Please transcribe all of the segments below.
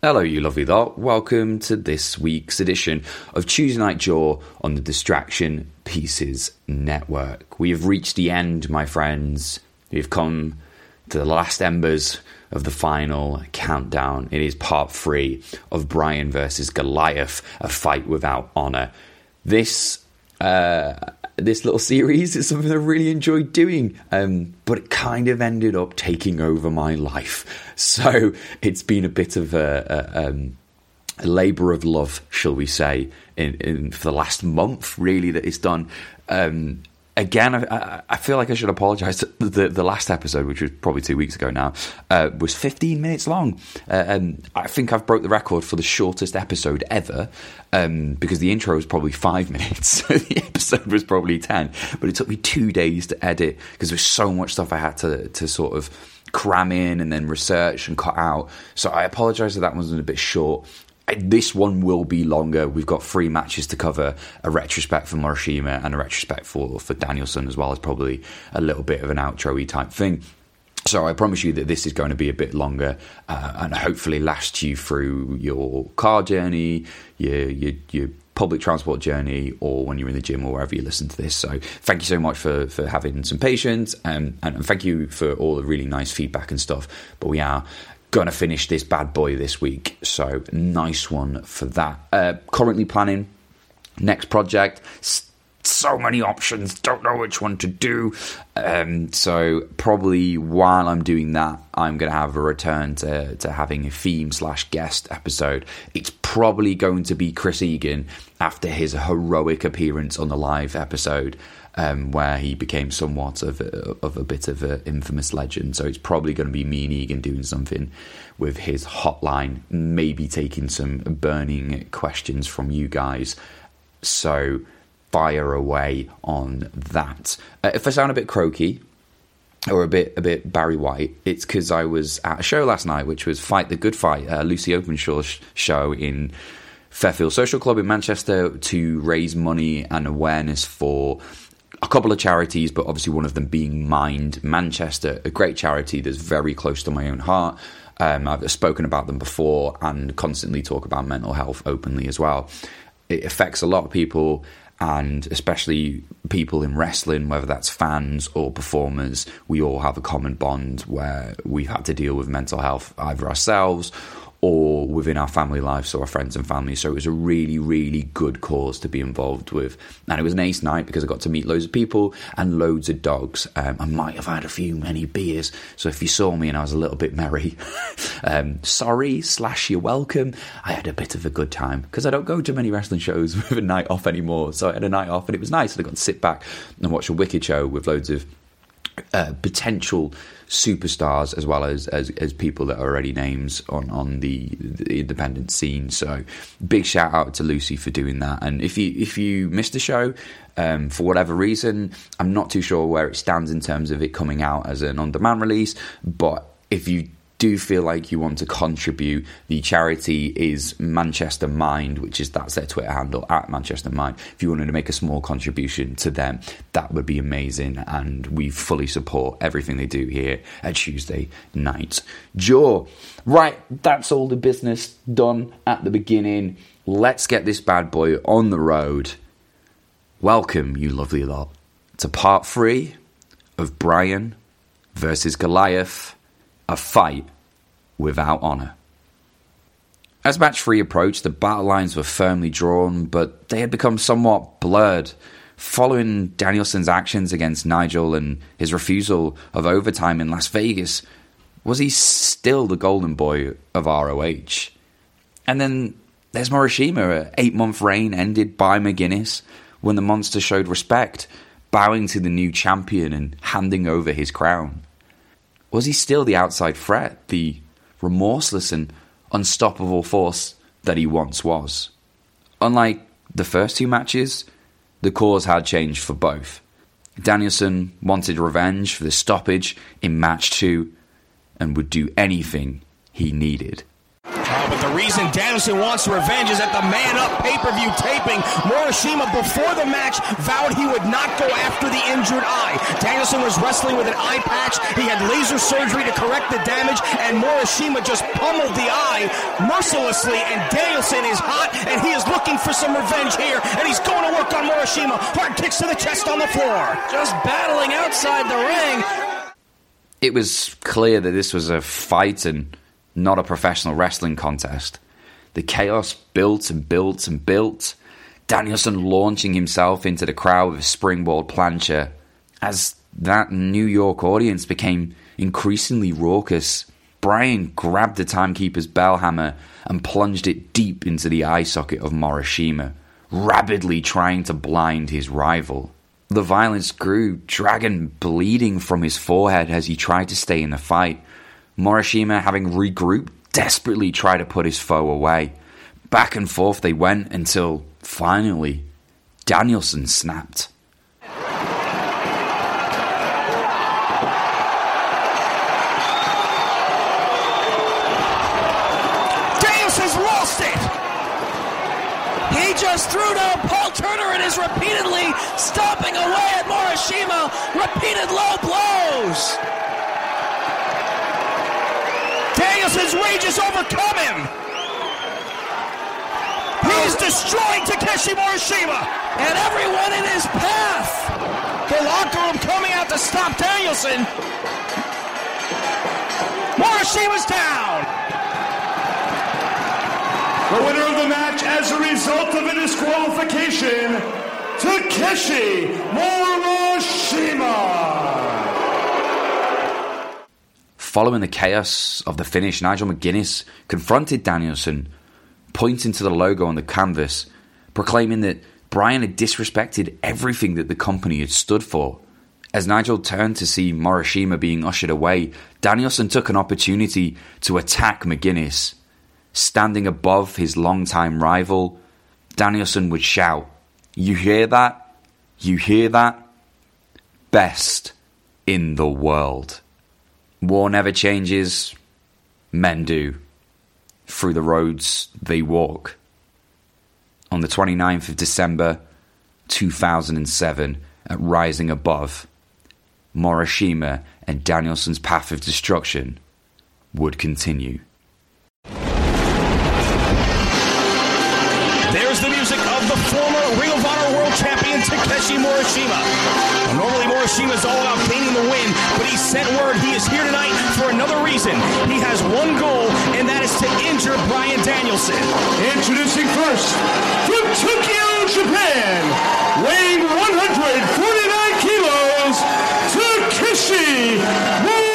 Hello, you lovely lot. Welcome to this week's edition of Tuesday Night Jaw on the Distraction Pieces Network. We have reached the end, my friends. We've come to the last embers of the final countdown. It is part three of Brian versus Goliath, a fight without honor. This uh, this little series is something I really enjoyed doing, um, but it kind of ended up taking over my life. So it's been a bit of a, a, um, a labour of love, shall we say, in, in for the last month, really, that it's done. Um, again, I, I feel like I should apologise. The, the last episode, which was probably two weeks ago now, uh, was 15 minutes long. Uh, and I think I've broke the record for the shortest episode ever um, because the intro was probably five minutes. the episode was probably 10. But it took me two days to edit because there's so much stuff I had to, to sort of cram in and then research and cut out. So I apologise that that one was a bit short. This one will be longer. We've got three matches to cover: a retrospect for Morishima and a retrospect for for Danielson, as well as probably a little bit of an outro-y type thing. So I promise you that this is going to be a bit longer uh, and hopefully last you through your car journey, your your, your public transport journey, or when you're in the gym or wherever you listen to this. So thank you so much for for having some patience um, and, and thank you for all the really nice feedback and stuff. But we are gonna finish this bad boy this week, so nice one for that. Uh, currently planning next project. So many options, don't know which one to do. Um, so probably while I'm doing that, I'm to have a return to, to having a theme slash guest episode. It's probably going to be Chris Egan after his heroic appearance on the live episode. Um, where he became somewhat of a, of a bit of an infamous legend. So it's probably going to be me and Egan doing something with his hotline, maybe taking some burning questions from you guys. So fire away on that. Uh, if I sound a bit croaky, or a bit a bit Barry White, it's because I was at a show last night, which was Fight the Good Fight, uh, Lucy Openshaw's show in Fairfield Social Club in Manchester to raise money and awareness for a couple of charities, but obviously one of them being Mind Manchester, a great charity that's very close to my own heart. Um, I've spoken about them before and constantly talk about mental health openly as well. It affects a lot of people, and especially people in wrestling, whether that's fans or performers. We all have a common bond where we've had to deal with mental health either ourselves or within our family lives, so our friends and family. So it was a really, really good cause to be involved with. And it was an ace night because I got to meet loads of people and loads of dogs. Um, I might have had a few many beers, so if you saw me and I was a little bit merry, um, sorry, slash you're welcome. I had a bit of a good time because I don't go to many wrestling shows with a night off anymore. So I had a night off and it was nice. And I got to sit back and watch a wicked show with loads of uh, potential superstars as well as, as, as people that are already names on on the, the, independent scene. So big shout out to Lucy for doing that. And if you if you missed the show um, for whatever reason, I'm not too sure where it stands in terms of it coming out as an on demand release. But if you do feel like you want to contribute, the charity is Manchester Mind, which is that's their Twitter handle at Manchester Mind. If you wanted to make a small contribution to them, that would be amazing, and we fully support everything they do here at Tuesday Night Jaw. Right, that's all the business done at the beginning. Let's get this bad boy on the road. Welcome, you lovely lot, to part three of Brian versus Goliath a fight without honour. As match three approached, the battle lines were firmly drawn, but they had become somewhat blurred. Following Danielson's actions against Nigel and his refusal of overtime in Las Vegas, was he still the golden boy of ROH? And then there's Morishima, an eight month reign ended by McGuinness when the monster showed respect, bowing to the new champion and handing over his crown. Was he still the outside threat, the remorseless and unstoppable force that he once was? Unlike the first two matches, the cause had changed for both. Danielson wanted revenge for the stoppage in match two and would do anything he needed. But the reason Danielson wants revenge is at the Man Up pay-per-view taping. Morishima, before the match, vowed he would not go after the injured eye. Danielson was wrestling with an eye patch. He had laser surgery to correct the damage, and Morishima just pummeled the eye mercilessly. And Danielson is hot, and he is looking for some revenge here. And he's going to work on Morishima. Hard kicks to the chest on the floor. Just battling outside the ring. It was clear that this was a fight and not a professional wrestling contest. The chaos built and built and built. Danielson launching himself into the crowd with a springboard plancha. As that New York audience became increasingly raucous, Bryan grabbed the timekeeper's bell hammer and plunged it deep into the eye socket of Morishima, rabidly trying to blind his rival. The violence grew, Dragon bleeding from his forehead as he tried to stay in the fight. Morishima, having regrouped, desperately tried to put his foe away. Back and forth they went until, finally, Danielson snapped. Danielson's lost it! He just threw down Paul Turner and is repeatedly stomping away at Morishima. Repeated low blows. Danielson's rage has overcome him. He's destroying Takeshi Morishima and everyone in his path. The locker room coming out to stop Danielson. Morishima's down. The winner of the match as a result of a disqualification, Takeshi Morishima. Following the chaos of the finish, Nigel McGuinness confronted Danielson, pointing to the logo on the canvas, proclaiming that Bryan had disrespected everything that the company had stood for. As Nigel turned to see Morishima being ushered away, Danielson took an opportunity to attack McGuinness. Standing above his longtime rival, Danielson would shout, You hear that? You hear that? Best in the world. War never changes, men do. Through the roads they walk. On the 29th of December 2007, at Rising Above, Morishima and Danielson's path of destruction would continue. Takeshi Morishima. Normally Morishima's all about gaining the win, but he sent word he is here tonight for another reason. He has one goal, and that is to injure Bryan Danielson. Introducing first, from Tokyo, Japan, weighing 149 kilos, Takeshi Morishima.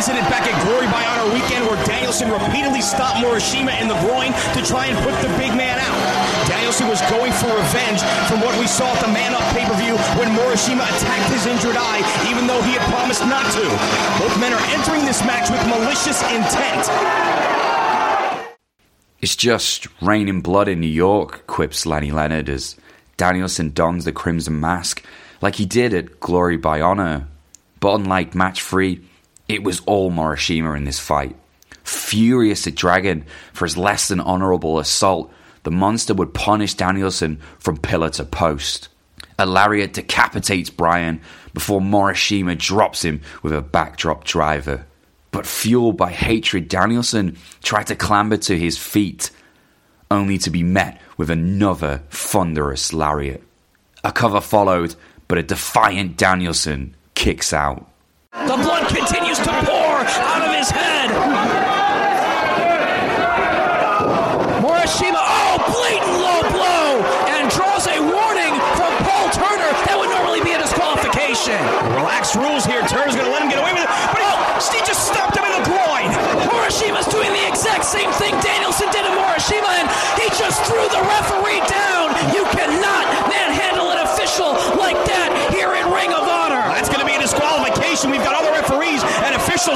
Incident back at Glory by Honor weekend where Danielson repeatedly stopped Morishima in the groin to try and put the big man out. Danielson was going for revenge from what we saw at the Man Up pay-per-view when Morishima attacked his injured eye, even though he had promised not to. Both men are entering this match with malicious intent. It's just raining blood in New York, quips Lenny Leonard as Danielson dons the crimson mask like he did at Glory by Honor. But unlike match three, It was all Morishima in this fight. Furious at Dragon for his less than honourable assault, the monster would punish Danielson from pillar to post. A lariat decapitates Bryan before Morishima drops him with a backdrop driver. But fueled by hatred, Danielson tried to clamber to his feet, only to be met with another thunderous lariat. A cover followed, but a defiant Danielson kicks out. The blood continues to pour out of his head. Morishima, oh, blatant low blow, and draws a warning from Paul Turner. That would normally be a disqualification. Relaxed rules here. Turner's going to let him get away with it, but oh, he just stopped him in the groin. Morishima's doing the exact same thing Danielson did to Morishima, and he just threw the referee down. You cannot manhandle an official like that here in Ring of Honor. That's going to be a disqualification. We've got other referees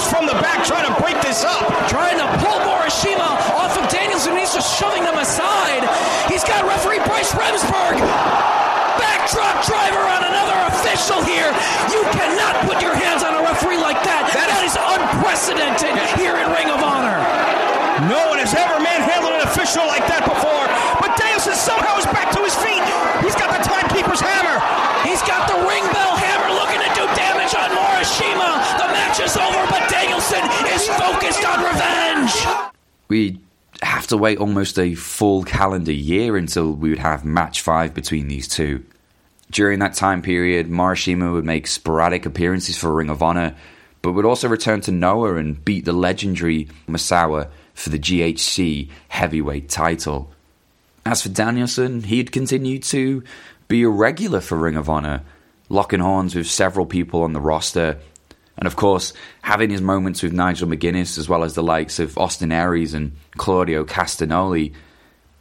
from the back trying to break this up. Trying to pull Morishima off of Danielson He's just shoving them aside. He's got referee Bryce Remsburg. Backdrop driver on another official here. You cannot put your hands on a referee like that. that is unprecedented here in Ring of Honor. No one has ever manhandled an official like that before. But Danielson somehow is back to his feet. He's got the timekeeper's hammer. He's got the ring bell hammer looking to do damage on Morishima. The match is over, but Danielson is focused on revenge. We have to wait almost a full calendar year until we would have match five between these two. During that time period, Morishima would make sporadic appearances for Ring of Honor, but would also return to Noah and beat the legendary Misawa for the GHC heavyweight title. As for Danielson, he'd continue to be a regular for Ring of Honor, locking horns with several people on the roster, and of course, having his moments with Nigel McGuinness as well as the likes of Austin Aries and Claudio Castagnoli.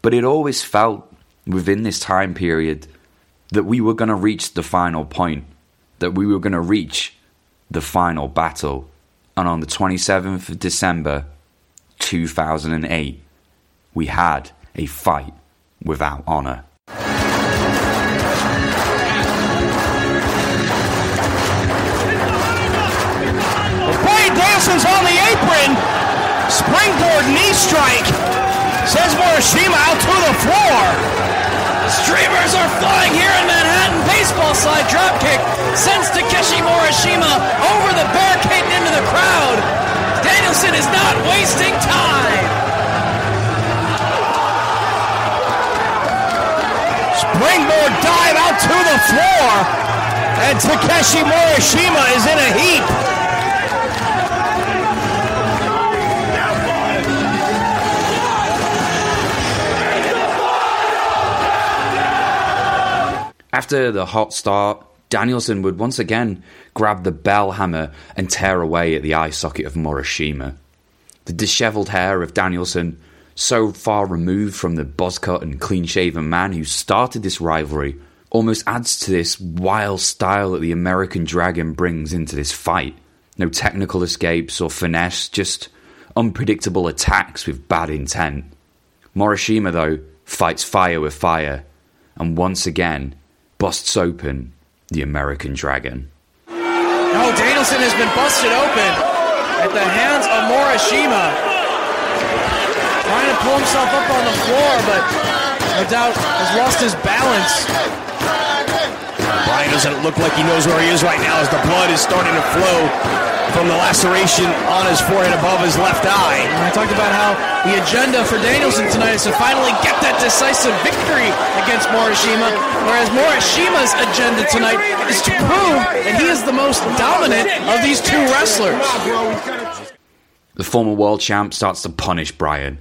But it always felt within this time period that we were going to reach the final point, that we were going to reach the final battle. And on the 27th of December 2008, we had a fight without honor. On the apron. Springboard knee strike. Says Morishima out to the floor. Streamers are flying here in Manhattan. Baseball slide dropkick sends Takeshi Morishima over the barricade and into the crowd. Danielson is not wasting time. Springboard dive out to the floor. And Takeshi Morishima is in a heap. After the hot start, Danielson would once again grab the bell hammer and tear away at the eye socket of Morishima. The dishevelled hair of Danielson, so far removed from the buzzcut and clean shaven man who started this rivalry, almost adds to this wild style that the American Dragon brings into this fight. No technical escapes or finesse, just unpredictable attacks with bad intent. Morishima, though, fights fire with fire, and once again busts open the American Dragon. No, Danielson has been busted open at the hands of Morishima. Trying to pull himself up on the floor, but no doubt has lost his balance. Bryan doesn't look like he knows where he is right now as the blood is starting to flow from the laceration on his forehead above his left eye. I talked about how the agenda for Danielson tonight is to finally get that decisive victory against Morishima, whereas Morishima's agenda tonight is to prove that he is the most dominant of these two wrestlers. The former world champ starts to punish Bryan.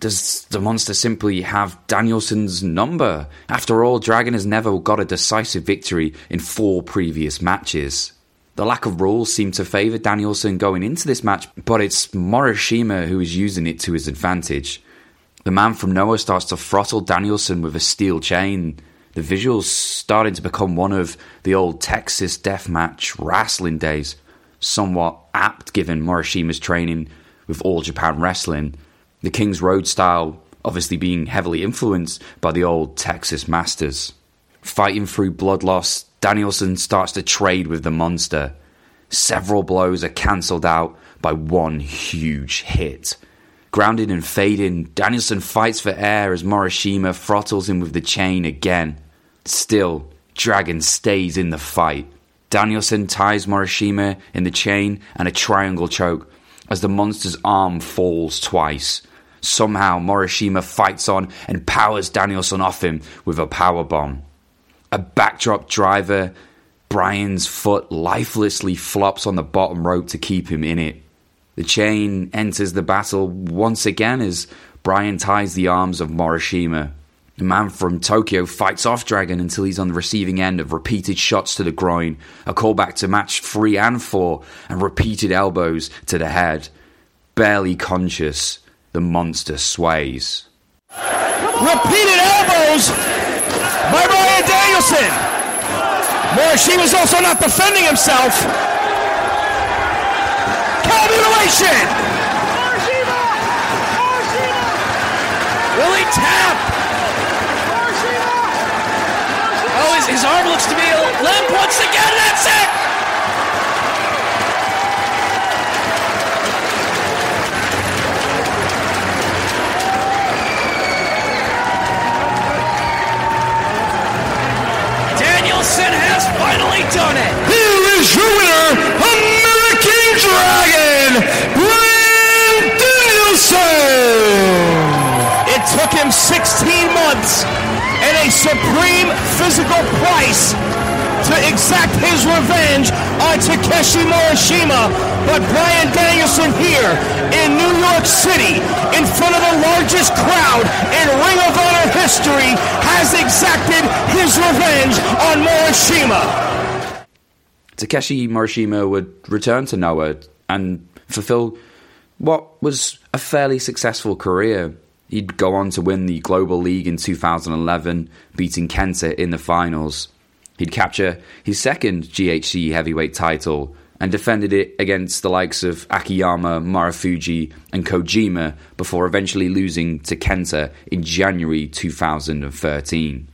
Does the monster simply have Danielson's number? After all, Dragon has never got a decisive victory in four previous matches. The lack of rules seem to favour Danielson going into this match, but it's Morishima who is using it to his advantage. The man from Noah starts to throttle Danielson with a steel chain. The visuals starting to become one of the old Texas deathmatch wrestling days, somewhat apt given Morishima's training with All Japan Wrestling. The King's Road style obviously being heavily influenced by the old Texas Masters. Fighting through blood loss, Danielson starts to trade with the monster. several blows are cancelled out by one huge hit. Grounded and fading, Danielson fights for air as Morishima throttles him with the chain again. Still, Dragon stays in the fight. Danielson ties Morishima in the chain and a triangle choke as the monster's arm falls twice. Somehow, Morishima fights on and powers Danielson off him with a power bomb. A backdrop driver, Bryan's foot lifelessly flops on the bottom rope to keep him in it. The chain enters the battle once again as Bryan ties the arms of Morishima. The man from Tokyo fights off Dragon until he's on the receiving end of repeated shots to the groin, a callback to match three and four, and repeated elbows to the head. Barely conscious, the monster sways. Repeated elbows by Bryan Danielson. Morishima's also not defending himself. Cow mutilation. Will he tap? Oh, his, his arm looks to be limp once again. That's it. It. Here is your winner, American Dragon, Bryan Danielson. It took him 16 months and a supreme physical price to exact his revenge on Takeshi Morishima. But Bryan Danielson here in New York City, in front of the largest crowd in Ring of Honor history, has exacted his revenge on Morishima. Takeshi Morishima would return to Noah and fulfill what was a fairly successful career. He'd go on to win the Global League in 2011, beating Kenta in the finals. He'd capture his second GHC heavyweight title and defended it against the likes of Akiyama, Marufuji, and Kojima before eventually losing to Kenta in January 2013.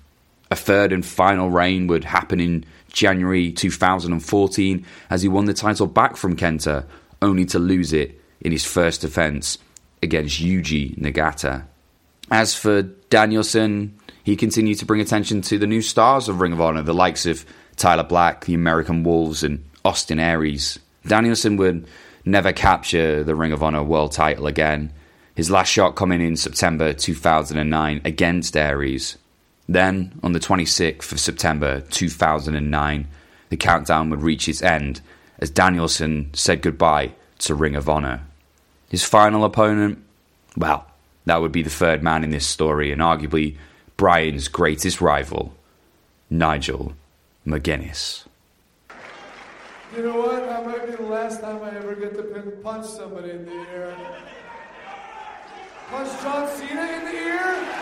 A third and final reign would happen in January 2014 as he won the title back from Kenta, only to lose it in his first defense against Yuji Nagata. As for Danielson, he continued to bring attention to the new stars of Ring of Honor, the likes of Tyler Black, the American Wolves, and Austin Aries. Danielson would never capture the Ring of Honor world title again, his last shot coming in September 2009 against Aries. Then, on the 26th of September 2009, the countdown would reach its end as Danielson said goodbye to Ring of Honor. His final opponent, well, that would be the third man in this story and arguably Bryan's greatest rival, Nigel McGuinness. You know what? That might be the last time I ever get to pin- punch somebody in the ear. Punch John Cena in the ear?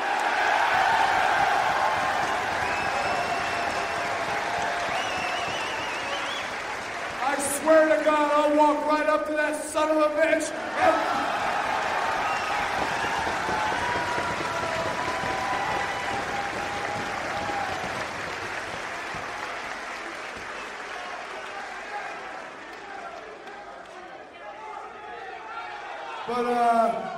I swear to God, I'll walk right up to that son of a bitch and. But, uh.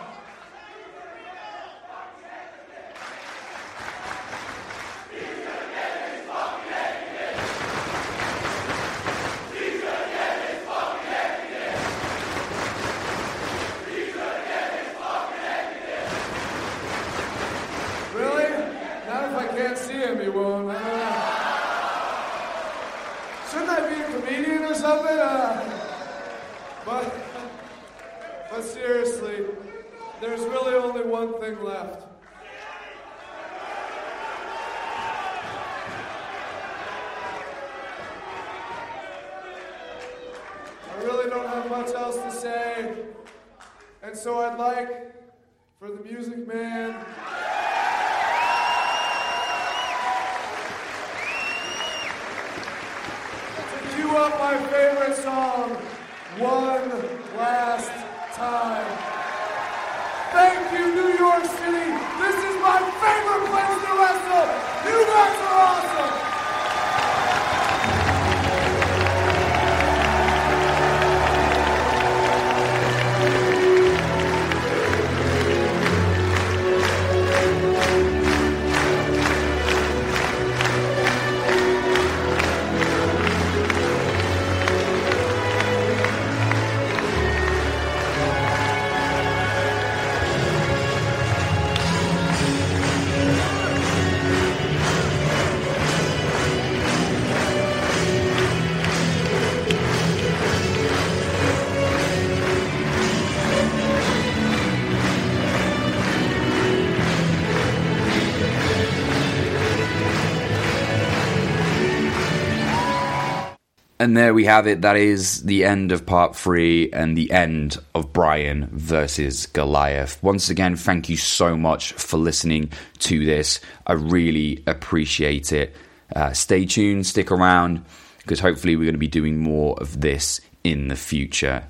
Really? Not if I can't see him, he won't. Uh, shouldn't I be a comedian or something? Uh, but, but seriously, there's really only one thing left. I really don't have much else to say, and so I'd like for the music man. to cue up my favorite song one last time. Thank you, New York City. This is my favorite place to wrestle. You guys are awesome. And there we have it. That is the end of part three and the end of Brian versus Goliath. Once again, thank you so much for listening to this. I really appreciate it. Uh, stay tuned, stick around, because hopefully we're going to be doing more of this in the future.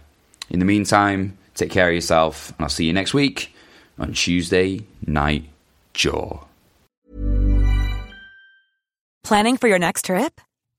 In the meantime, take care of yourself, and I'll see you next week on Tuesday Night Jaw. Planning for your next trip?